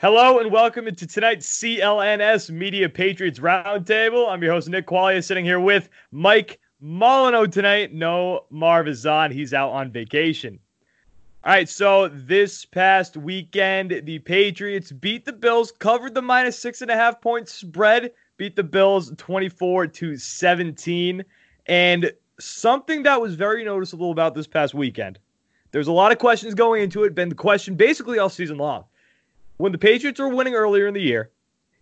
Hello and welcome into tonight's CLNS Media Patriots Roundtable. I'm your host, Nick Quaglia, sitting here with Mike Molyneaux tonight. No, Marv is on. He's out on vacation. All right, so this past weekend, the Patriots beat the Bills, covered the minus six and a half point spread, beat the Bills 24 to 17. And something that was very noticeable about this past weekend, there's a lot of questions going into it, been the question basically all season long. When the Patriots were winning earlier in the year,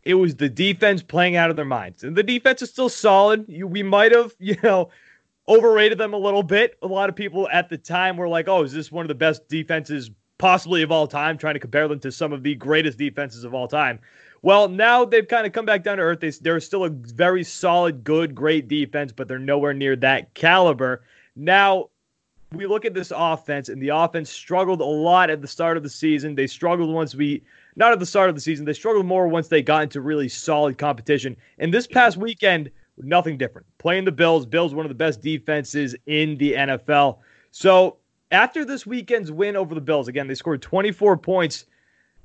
it was the defense playing out of their minds. And the defense is still solid. You, we might have, you know, overrated them a little bit. A lot of people at the time were like, oh, is this one of the best defenses possibly of all time? Trying to compare them to some of the greatest defenses of all time. Well, now they've kind of come back down to earth. They, they're still a very solid, good, great defense, but they're nowhere near that caliber. Now, we look at this offense, and the offense struggled a lot at the start of the season. They struggled once we not at the start of the season. They struggled more once they got into really solid competition. And this past weekend, nothing different. Playing the Bills, Bills one of the best defenses in the NFL. So after this weekend's win over the Bills, again, they scored 24 points.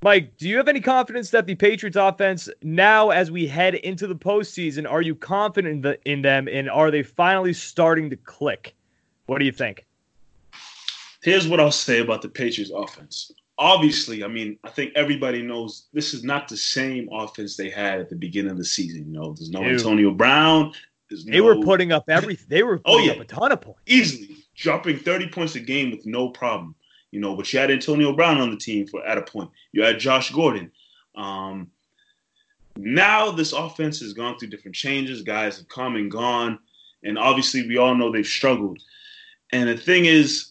Mike, do you have any confidence that the Patriots offense now, as we head into the postseason, are you confident in, the, in them and are they finally starting to click? What do you think? Here's what I'll say about the Patriots offense obviously, I mean, I think everybody knows this is not the same offense they had at the beginning of the season. You know, there's no Ew. Antonio Brown. they no... were putting up everything. They were oh yeah, a ton of points easily, dropping 30 points a game with no problem. You know, but you had Antonio Brown on the team for at a point. You had Josh Gordon. Um, now this offense has gone through different changes. Guys have come and gone, and obviously we all know they've struggled. And the thing is,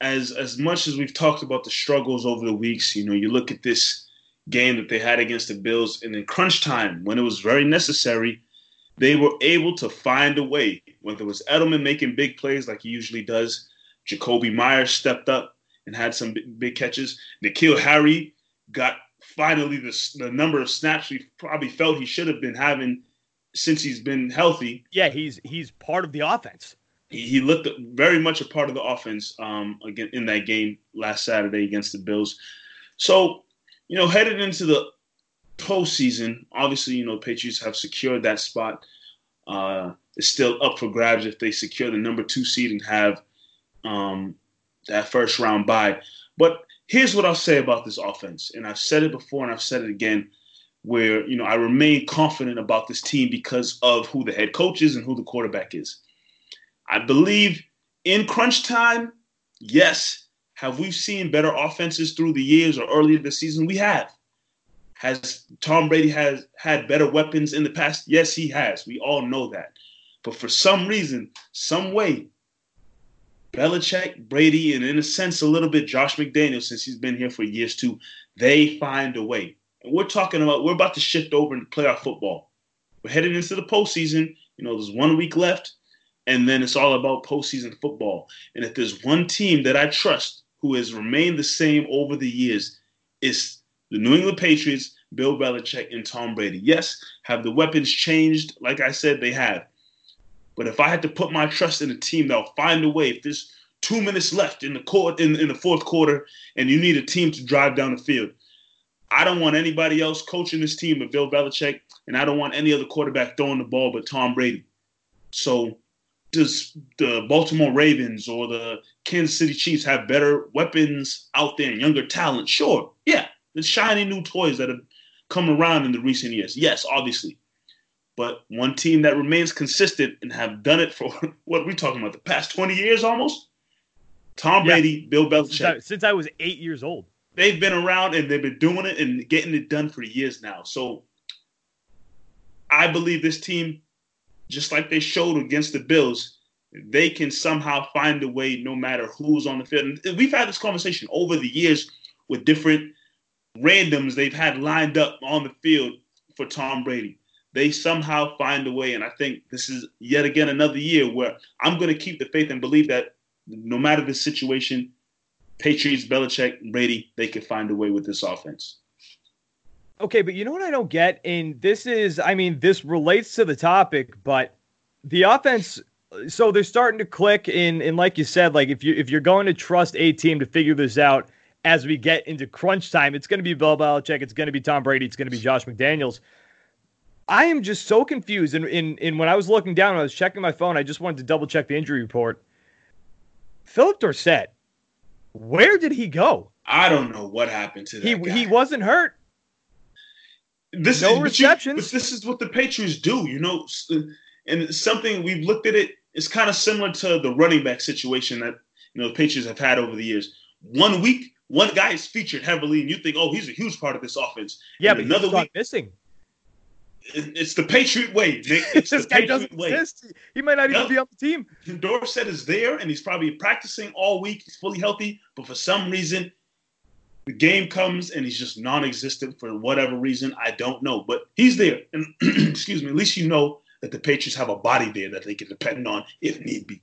as as much as we've talked about the struggles over the weeks, you know, you look at this game that they had against the Bills, and in crunch time, when it was very necessary, they were able to find a way. Whether it was Edelman making big plays like he usually does, Jakobi Meyers stepped up and had some big, big catches. N'Keal Harry got finally the, the number of snaps we probably felt he should have been having since he's been healthy. Yeah, he's he's part of the offense he, looked very much a part of the offense um, again in that game last Saturday against the Bills. So, you know, headed into the postseason, obviously, you know, Patriots have secured that spot. Uh, it's still up for grabs if they secure the number two seed and have um, that first round bye. But here's what I'll say about this offense, and I've said it before and I've said it again. Where you know I remain confident about this team because of who the head coach is and who the quarterback is. I believe in crunch time, yes. Have we seen better offenses through the years or earlier this season? We have. Has Tom Brady has had better weapons in the past? Yes, he has. We all know that. But for some reason, some way, Belichick, Brady, and in a sense, a little bit Josh McDaniel, since he's been here for years too, they find a way. And we're talking about, we're about to shift over into playoff football. We're headed into the postseason. You know, there's one week left and then it's all about postseason football. And if there's one team that I trust who has remained the same over the years, it's the New England Patriots, Bill Belichick, and Tom Brady. Yes, have the weapons changed? Like I said, they have. But if I had to put my trust in a team that'll find a way, if there's two minutes left in the court in, in the fourth quarter and you need a team to drive down the field, I don't want anybody else coaching this team but Bill Belichick, and I don't want any other quarterback throwing the ball but Tom Brady. So does the Baltimore Ravens or the Kansas City Chiefs have better weapons out there and younger talent? Sure. Yeah. The shiny new toys that have come around in the recent years. Yes, obviously. But one team that remains consistent and have done it for what we're talking about, the past 20 years almost? Tom yeah. Brady, Bill Belichick. Since I, since I was eight years old. They've been around and they've been doing it and getting it done for years now. So I believe this team just like they showed against the Bills, they can somehow find a way no matter who's on the field. And we've had this conversation over the years with different randoms they've had lined up on the field for Tom Brady. They somehow find a way. And I think this is yet again another year where I'm going to keep the faith and believe that no matter the situation, Patriots, Belichick, Brady, they can find a way with this offense. Okay, but you know what I don't get? And this is, I mean, this relates to the topic, but the offense. So they're starting to click in, and like you said, like if you if you're going to trust a team to figure this out, as we get into crunch time. It's going to be Bill Belichick. It's going to be Tom Brady. It's going to be Josh McDaniels. I am just so confused. And in, in, in when I was looking down, I was checking my phone. I just wanted to double check the injury report. Phillip Dorsett, where did he go? I don't know what happened to that. He guy. he wasn't hurt. This no is, receptions. But, you, but this is what the Patriots do, you know. And something we've looked at it. It's kind of similar to the running back situation that you know the Patriots have had over the years. One week, one guy is featured heavily, and you think, oh, he's a huge part of this offense. Yeah, and but another week missing. It's the Patriot way, Nick. It's this the guy Patriot doesn't way. exist. He might not even be on the team. Dorsett is there, and he's probably practicing all week. He's fully healthy, but for some reason, the game comes and he's just non-existent for whatever reason. I don't know, but he's there, and excuse me. At least you know that the Patriots have a body there that they can depend on if need be.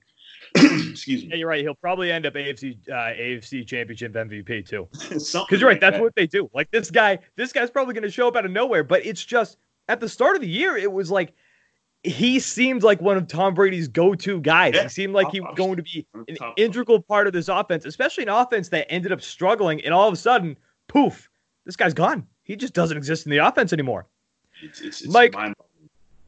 excuse me. Yeah, you're right. He'll probably end up AFC uh, AFC Championship MVP too. Because Because you're right. That's what they do. Like this guy, this guy's probably going to show up out of nowhere. But it's just at the start of the year, it was like he seemed like one of Tom Brady's go-to guys. Yeah, he seemed like he was going to be an integral part of this offense, especially an offense that ended up struggling. And all of a sudden, poof, this guy's gone. He just doesn't exist in the offense anymore. It's, it's, it's Mike,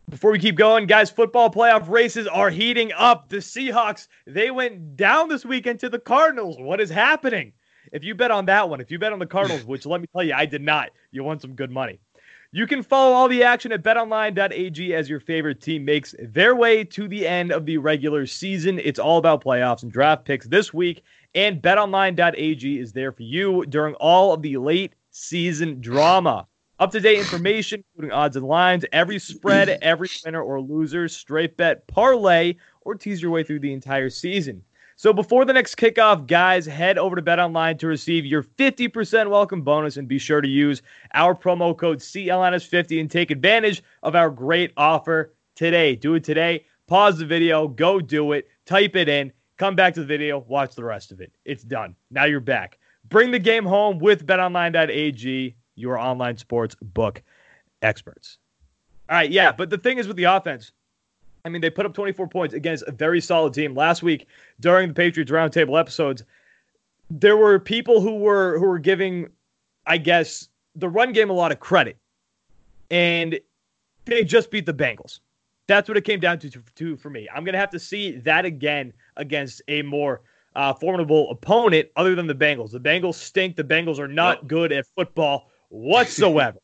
Before we keep going, guys, football playoff races are heating up. The Seahawks, they went down this weekend to the Cardinals. What is happening? If you bet on that one, if you bet on the Cardinals, which let me tell you, I did not, you won some good money. You can follow all the action at betonline.ag as your favorite team makes their way to the end of the regular season. It's all about playoffs and draft picks this week, and betonline.ag is there for you during all of the late season drama. Up to date information, including odds and lines, every spread, every winner or loser, straight bet, parlay, or tease your way through the entire season. So before the next kickoff, guys, head over to BetOnline to receive your 50% welcome bonus and be sure to use our promo code CLNS50 and take advantage of our great offer today. Do it today. Pause the video, go do it, type it in, come back to the video, watch the rest of it. It's done. Now you're back. Bring the game home with betonline.ag, your online sports book experts. All right, yeah, but the thing is with the offense, I mean, they put up 24 points against a very solid team. Last week during the Patriots roundtable episodes, there were people who were who were giving, I guess, the run game a lot of credit, and they just beat the Bengals. That's what it came down to, to, to for me. I'm gonna have to see that again against a more uh, formidable opponent other than the Bengals. The Bengals stink. The Bengals are not good at football whatsoever.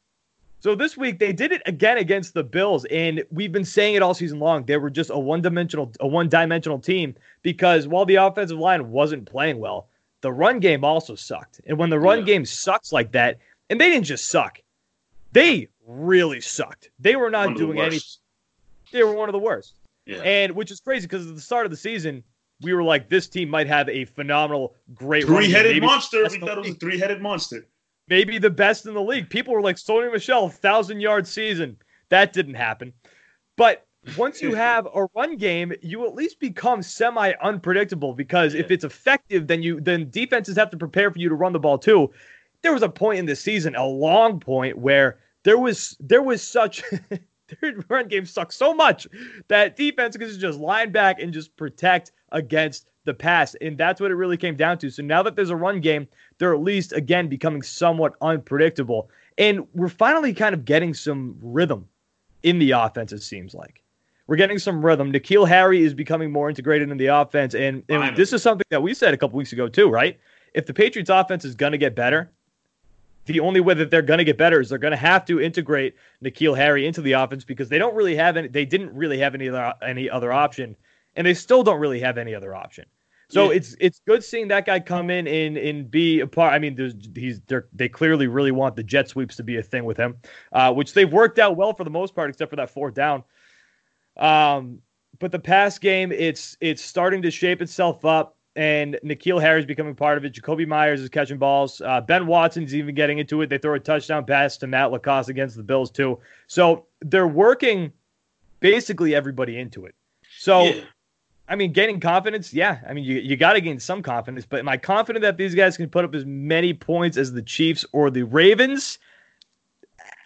So this week they did it again against the Bills, and we've been saying it all season long. They were just a one-dimensional, a one-dimensional team because while the offensive line wasn't playing well, the run game also sucked. And when the run Yeah. game sucks like that, and they didn't just suck, they really sucked. They were not of the doing anything. They were one of the worst. Yeah. And which is crazy because at the start of the season, we were like, this team might have a phenomenal, great run game, Three-headed monster. We thought it was a three-headed monster. Maybe the best in the league. People were like, Sony Michel, thousand yard season. That didn't happen. But once you have a run game, you at least become semi unpredictable because if it's effective, then you then defenses have to prepare for you to run the ball too. There was a point in this season, a long point, where there was there was such their run game sucked so much that defense could just line back and just protect against the pass. And that's what it really came down to. So now that there's a run game, they're at least again becoming somewhat unpredictable. And we're finally kind of getting some rhythm in the offense, it seems like. We're getting some rhythm. N'Keal Harry is becoming more integrated in the offense. And, and this is something that we said a couple weeks ago, too, right? If the Patriots offense is going to get better, the only way that they're going to get better is they're going to have to integrate N'Keal Harry into the offense because they don't really have any. They didn't really have any other any other option, and they still don't really have any other option. So Yeah. it's it's good seeing that guy come in and and be a part. I mean, there's he's they're, they clearly really want the jet sweeps to be a thing with him, uh, which they've worked out well for the most part, except for that fourth down. Um, but the pass game, it's it's starting to shape itself up, and N'Keal Harry's becoming part of it. Jakobi Meyers is catching balls. Uh, ben Watson's even getting into it. They throw a touchdown pass to Matt LaCosse against the Bills too. So they're working basically everybody into it. So. yeah. I mean, gaining confidence, yeah. I mean, you, you got to gain some confidence, but am I confident that these guys can put up as many points as the Chiefs or the Ravens?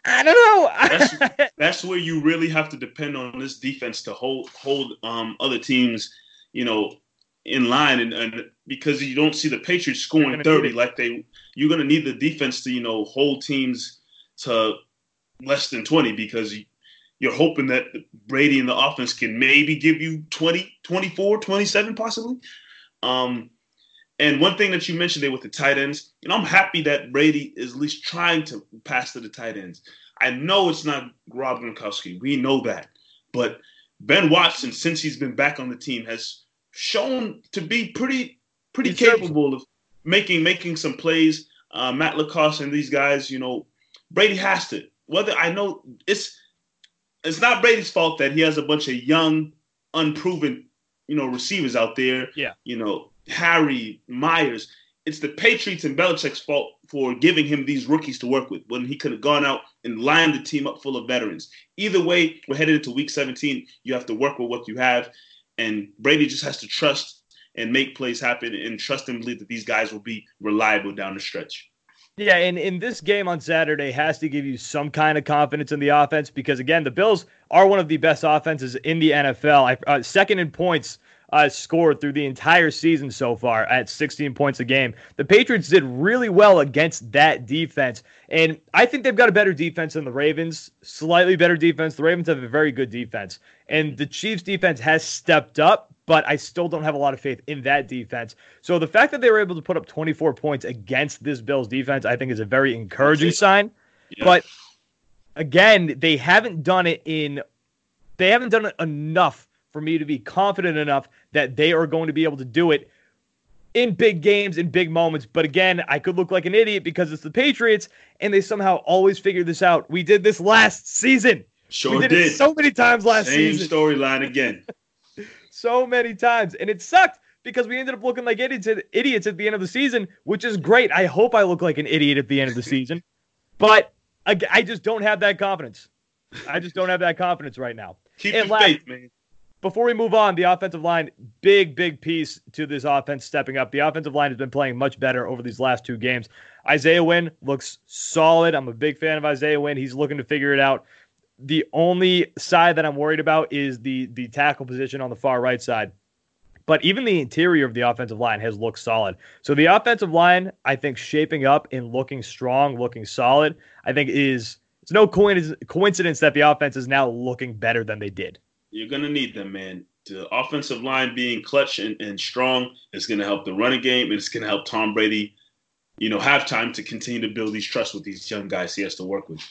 I don't know. That's where you really have to depend on this defense to hold hold um, other teams, you know, in line, and, and because you don't see the Patriots scoring thirty like they, you're going to need the defense to you know hold teams to less than twenty because you're hoping that Brady and the offense can maybe give you 20, 24, 27 possibly. Um, and one thing that you mentioned there with the tight ends, and I'm happy that Brady is at least trying to pass to the tight ends. I know it's not Rob Gronkowski. We know that. But Ben Watson, since he's been back on the team, has shown to be pretty pretty he's capable of making making some plays. Uh, Matt LaCosse and these guys, you know, Brady has to. Whether I know it's it's not Brady's fault that he has a bunch of young, unproven, you know, receivers out there. Yeah. You know, Harry Meyers. It's the Patriots and Belichick's fault for giving him these rookies to work with when he could have gone out and lined the team up full of veterans. Either way, we're headed into week 17. You have to work with what you have. And Brady just has to trust and make plays happen and trust and believe that these guys will be reliable down the stretch. Yeah, and in this game on Saturday has to give you some kind of confidence in the offense because again, the Bills are one of the best offenses in the NFL. Uh, second in points uh, scored through the entire season so far at 16 points a game. The Patriots did really well against that defense, and I think they've got a better defense than the Ravens. Slightly better defense. The Ravens have a very good defense, and the Chiefs' defense has stepped up but I still don't have a lot of faith in that defense. So the fact that they were able to put up 24 points against this Bills defense, I think is a very encouraging sign. Yeah. But again, they haven't done it in they haven't done it enough for me to be confident enough that they are going to be able to do it in big games, in big moments. But again, I could look like an idiot because it's the Patriots and they somehow always figure this out. We did this last season. Sure we did, did. so many times last Same season. Same storyline again. So many times. And it sucked because we ended up looking like idiots at, idiots at the end of the season, which is great. I hope I look like an idiot at the end of the season. But I, I just don't have that confidence. I just don't have that confidence right now. Keep and last, faith, man. Before we move on, the offensive line, big, big piece to this offense stepping up. The offensive line has been playing much better over these last two games. Isaiah Wynn looks solid. I'm a big fan of Isaiah Wynn. He's looking to figure it out the only side that I'm worried about is the the tackle position on the far right side. But even the interior of the offensive line has looked solid. So the offensive line, I think, shaping up and looking strong, looking solid, I think is it's no coincidence that the offense is now looking better than they did. You're gonna need them, man. The offensive line being clutch and, and strong is gonna help the running game, and it's gonna help Tom Brady, you know, have time to continue to build these trust with these young guys he has to work with.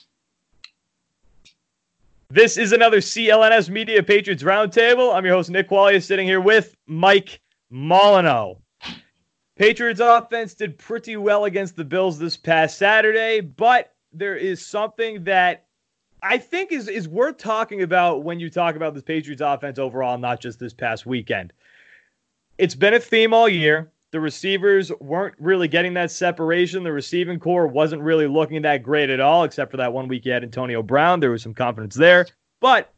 This is another CLNS Media Patriots Roundtable. I'm your host, Nick Quaglia, sitting here with Mike Molyneaux. Patriots offense did pretty well against the Bills this past Saturday, but there is something that I think is, is worth talking about when you talk about this Patriots offense overall, not just this past weekend. It's been a theme all year. The receivers weren't really getting that separation. The receiving corps wasn't really looking that great at all, except for that one week you had Antonio Brown. There was some confidence there. But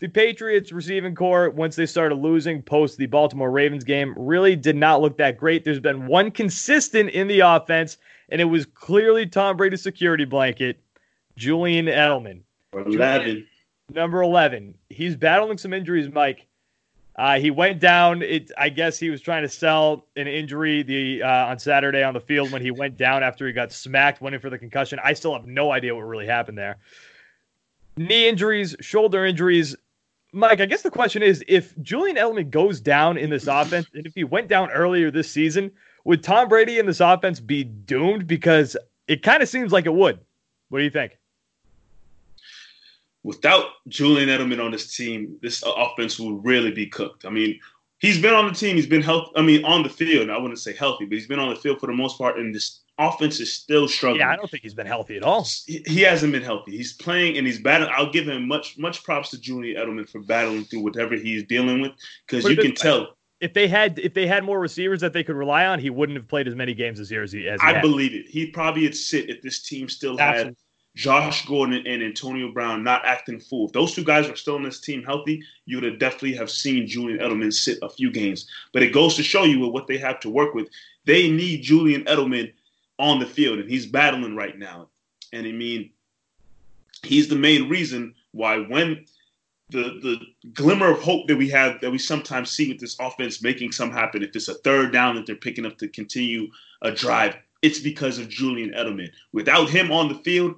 the Patriots receiving corps, once they started losing post the Baltimore Ravens game, really did not look that great. There's been one consistent in the offense, and it was clearly Tom Brady's security blanket, Julian Edelman. 11. Julian, number 11. He's battling some injuries, Mike. Uh, he went down. It, I guess he was trying to sell an injury the uh, on Saturday on the field when he went down after he got smacked, went in for the concussion. I still have no idea what really happened there. Knee injuries, shoulder injuries. Mike, I guess the question is if Julian Edelman goes down in this offense, and if he went down earlier this season, would Tom Brady in this offense be doomed? Because it kind of seems like it would. What do you think? Without Julian Edelman on this team, this uh, offense will really be cooked. I mean, he's been on the team. He's been healthy. I mean, on the field. I wouldn't say healthy, but he's been on the field for the most part. And this offense is still struggling. Yeah, I don't think he's been healthy at all. He, hasn't been healthy. He's playing and he's battling. I'll give him much much props to Julian Edelman for battling through whatever he's dealing with because you can tell. If they had if they had more receivers that they could rely on, he wouldn't have played as many games this year as he. As he I had. believe it. He probably had sit if this team still Absolutely. had Josh Gordon and Antonio Brown not acting fool. If those two guys were still in this team healthy, you would have definitely have seen Julian Edelman sit a few games. But it goes to show you what they have to work with. They need Julian Edelman on the field, and he's battling right now. And I mean, he's the main reason why when the the glimmer of hope that we have that we sometimes see with this offense making some happen. If it's a third down that they're picking up to continue a drive, it's because of Julian Edelman. Without him on the field,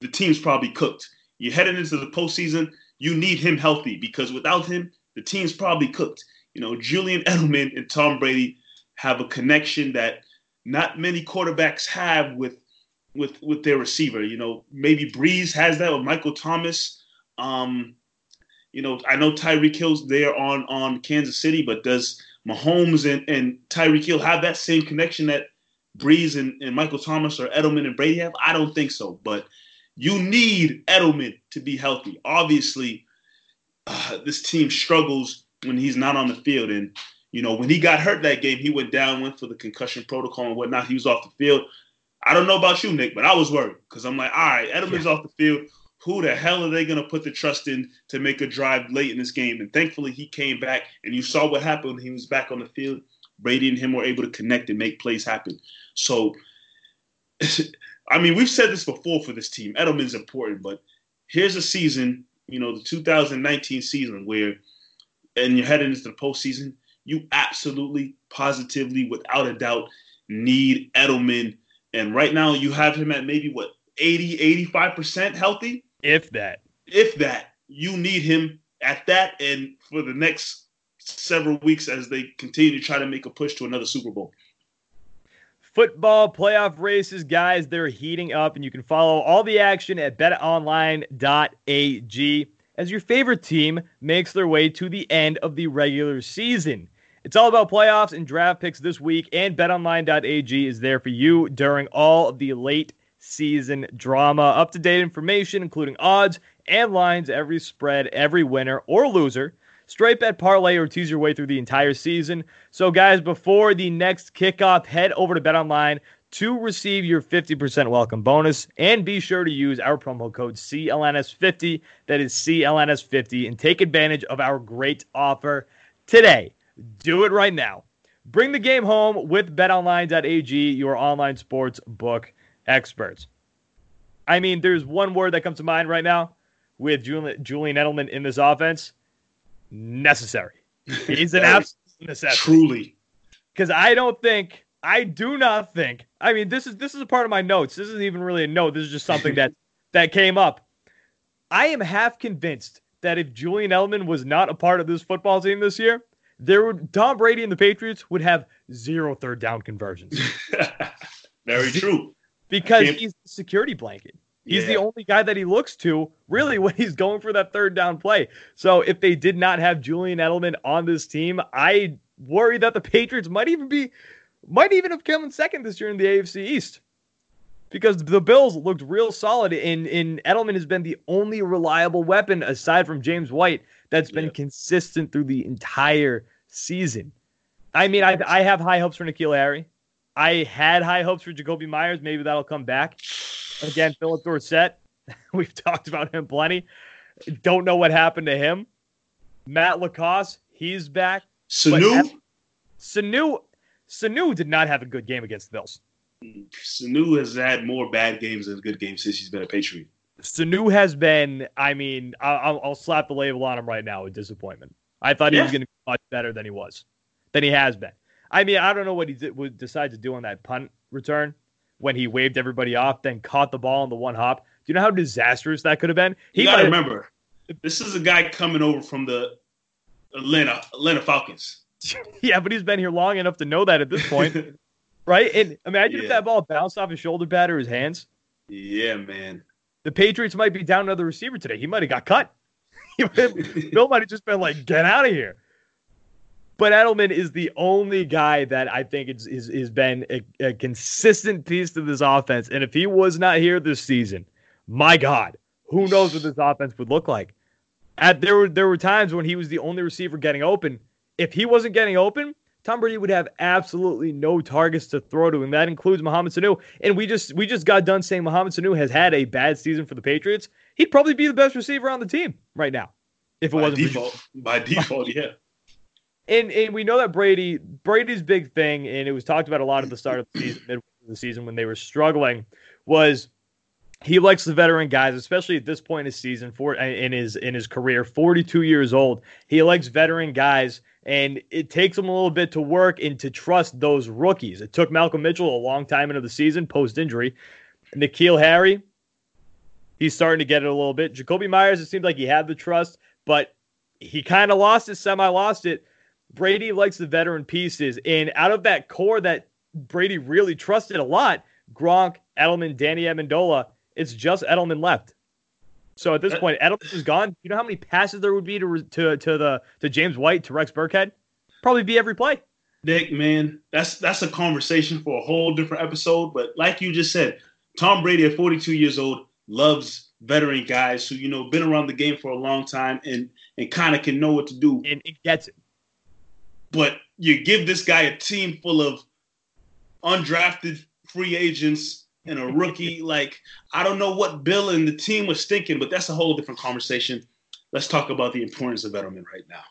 the team's probably cooked. You're heading into the postseason. You need him healthy because without him, the team's probably cooked. You know, Julian Edelman and Tom Brady have a connection that not many quarterbacks have with with with their receiver. You know, maybe Brees has that with Michael Thomas. Um, you know, I know Tyreek Hill's there on on Kansas City, but does Mahomes and, and Tyreek Hill have that same connection that Brees and, and Michael Thomas or Edelman and Brady have? I don't think so. But you need Edelman to be healthy. Obviously, uh, this team struggles when he's not on the field. And, you know, when he got hurt that game, he went down, went for the concussion protocol and whatnot. He was off the field. I don't know about you, Nick, but I was worried because I'm like, all right, Edelman's yeah. off the field. Who the hell are they going to put the trust in to make a drive late in this game? And thankfully, he came back, and you saw what happened when he was back on the field. Brady and him were able to connect and make plays happen. So, I mean, we've said this before for this team. Edelman's important, but here's a season, you know, the 2019 season where, and you're heading into the postseason, you absolutely, positively, without a doubt, need Edelman. And right now, you have him at maybe what 80, 85% healthy. If that. If that. You need him at that and for the next several weeks as they continue to try to make a push to another Super Bowl football playoff races, guys, they're heating up, and you can follow all the action at betonline.ag as your favorite team makes their way to the end of the regular season. It's all about playoffs and draft picks this week, and betonline.ag is there for you during all of the late season drama. Up to date information, including odds and lines, every spread, every winner or loser straight bet parlay or tease your way through the entire season. So, guys, before the next kickoff, head over to BetOnline to receive your 50% welcome bonus and be sure to use our promo code CLNS50. That is CLNS50 and take advantage of our great offer today. Do it right now. Bring the game home with betonline.ag, your online sports book experts. I mean, there's one word that comes to mind right now with Julian, Julian Edelman in this offense necessary. He's an absolute necessity. Truly. Because I don't think, I do not think. I mean, this is this is a part of my notes. This isn't even really a note. This is just something that that came up. I am half convinced that if Julian Edelman was not a part of this football team this year, there would Tom Brady and the Patriots would have zero third down conversions. Very true. Because he's the security blanket. He's yeah. the only guy that he looks to really when he's going for that third down play. So if they did not have Julian Edelman on this team, I worry that the Patriots might even be might even have come in second this year in the AFC East. Because the Bills looked real solid and, and Edelman has been the only reliable weapon aside from James White that's been yeah. consistent through the entire season. I mean, I, I have high hopes for N'Keal Harry. I had high hopes for Jakobi Meyers. Maybe that'll come back. Again, Phillip Dorsett, we've talked about him plenty. Don't know what happened to him. Matt LaCosse, he's back. Sanu? Sanu, Sanu did not have a good game against the Bills. Sanu has had more bad games than good games since he's been a Patriot. Sanu has been, I mean, I'll, I'll, slap the label on him right now with disappointment. I thought yeah. he was going to be much better than he was, than he has been. I mean, I don't know what he did, would decide to do on that punt return when he waved everybody off, then caught the ball on the one hop. Do you know how disastrous that could have been? He you got to remember, this is a guy coming over from the Atlanta Atlanta Falcons. yeah, but he's been here long enough to know that at this point, right? And imagine yeah. if that ball bounced off his shoulder pad or his hands. Yeah, man. The Patriots might be down another receiver today. He might have got cut. Bill might have just been like, "Get out of here." But Edelman is the only guy that I think is is has been a, a, consistent piece to this offense. And if he was not here this season, my God, who knows what this offense would look like? At there were there were times when he was the only receiver getting open. If he wasn't getting open, Tom Brady would have absolutely no targets to throw to, and that includes Mohamed Sanu. And we just we just got done saying Mohamed Sanu has had a bad season for the Patriots. He'd probably be the best receiver on the team right now if it by wasn't default. By default, yeah and and we know that Brady Brady's big thing, and it was talked about a lot at the start of the season, mid of the season when they were struggling, was he likes the veteran guys, especially at this point in his season, for in his in his career, 42 years old. He likes veteran guys, and it takes him a little bit to work and to trust those rookies. It took Malcolm Mitchell a long time into the season post injury. N'Keal Harry, he's starting to get it a little bit. Jakobi Meyers, it seemed like he had the trust, but he kind of lost it, semi lost it. Brady likes the veteran pieces, and out of that core that Brady really trusted a lot, Gronk, Edelman, Danny Amendola it's just Edelman left. So at this point, Edelman is gone. You know how many passes there would be to to to the to James White to Rex Burkhead? Probably be every play. Nick, man, that's that's a conversation for a whole different episode. But like you just said, Tom Brady at 42 years old loves veteran guys who you know been around the game for a long time and and kind of can know what to do. And it gets it. But you give this guy a team full of undrafted free agents and a rookie. like I don't know what Bill and the team was thinking, but that's a whole different conversation. Let's talk about the importance of Edelman right now.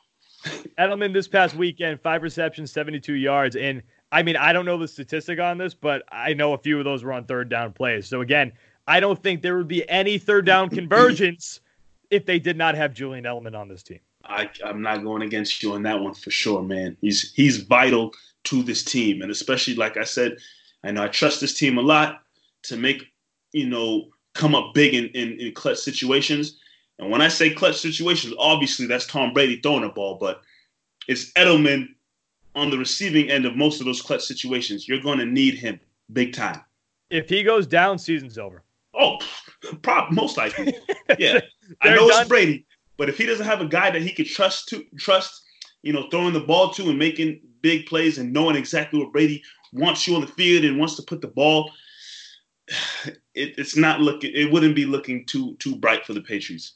Edelman this past weekend, five receptions, 72 yards. And I mean, I don't know the statistic on this, but I know a few of those were on third down plays. So again, I don't think there would be any third down convergence if they did not have Julian Edelman on this team. I, I'm not going against you on that one for sure, man. He's he's vital to this team, and especially like I said, I know I trust this team a lot to make, you know, come up big in, in, in clutch situations. And when I say clutch situations, obviously that's Tom Brady throwing a ball, but it's Edelman on the receiving end of most of those clutch situations. You're going to need him big time. If he goes down, season's over. Oh, prob- most likely. Yeah, I know done. it's Brady, but if he doesn't have a guy that he could trust to trust, you know, throwing the ball to and making big plays and knowing exactly what Brady wants you on the field and wants to put the ball it, it's not looking. It wouldn't be looking too too bright for the Patriots.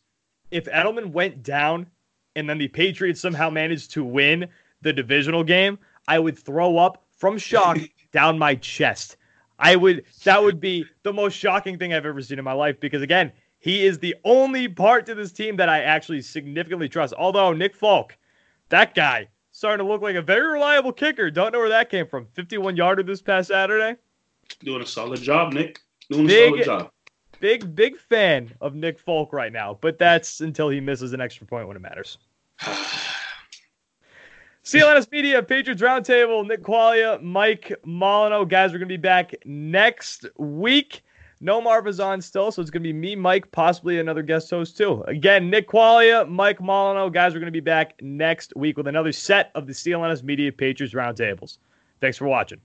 If Edelman went down and then the Patriots somehow managed to win the divisional game, I would throw up from shock down my chest. I would. That would be the most shocking thing I've ever seen in my life because again, he is the only part to this team that I actually significantly trust. Although Nick Folk, that guy, starting to look like a very reliable kicker. Don't know where that came from. 51 yarder this past Saturday. Doing a solid job, Nick. Doing big, a solid job. Big, big fan of Nick Folk right now, but that's until he misses an extra point when it matters. CLNS Media, Patriots Roundtable, Nick Quaglia, Mike Molyneaux. Guys, we're going to be back next week. No Marva's on still, so it's going to be me, Mike, possibly another guest host too. Again, Nick Quaglia, Mike Molyneaux. Guys, we're going to be back next week with another set of the CLNS Media Patriots Roundtables. Thanks for watching.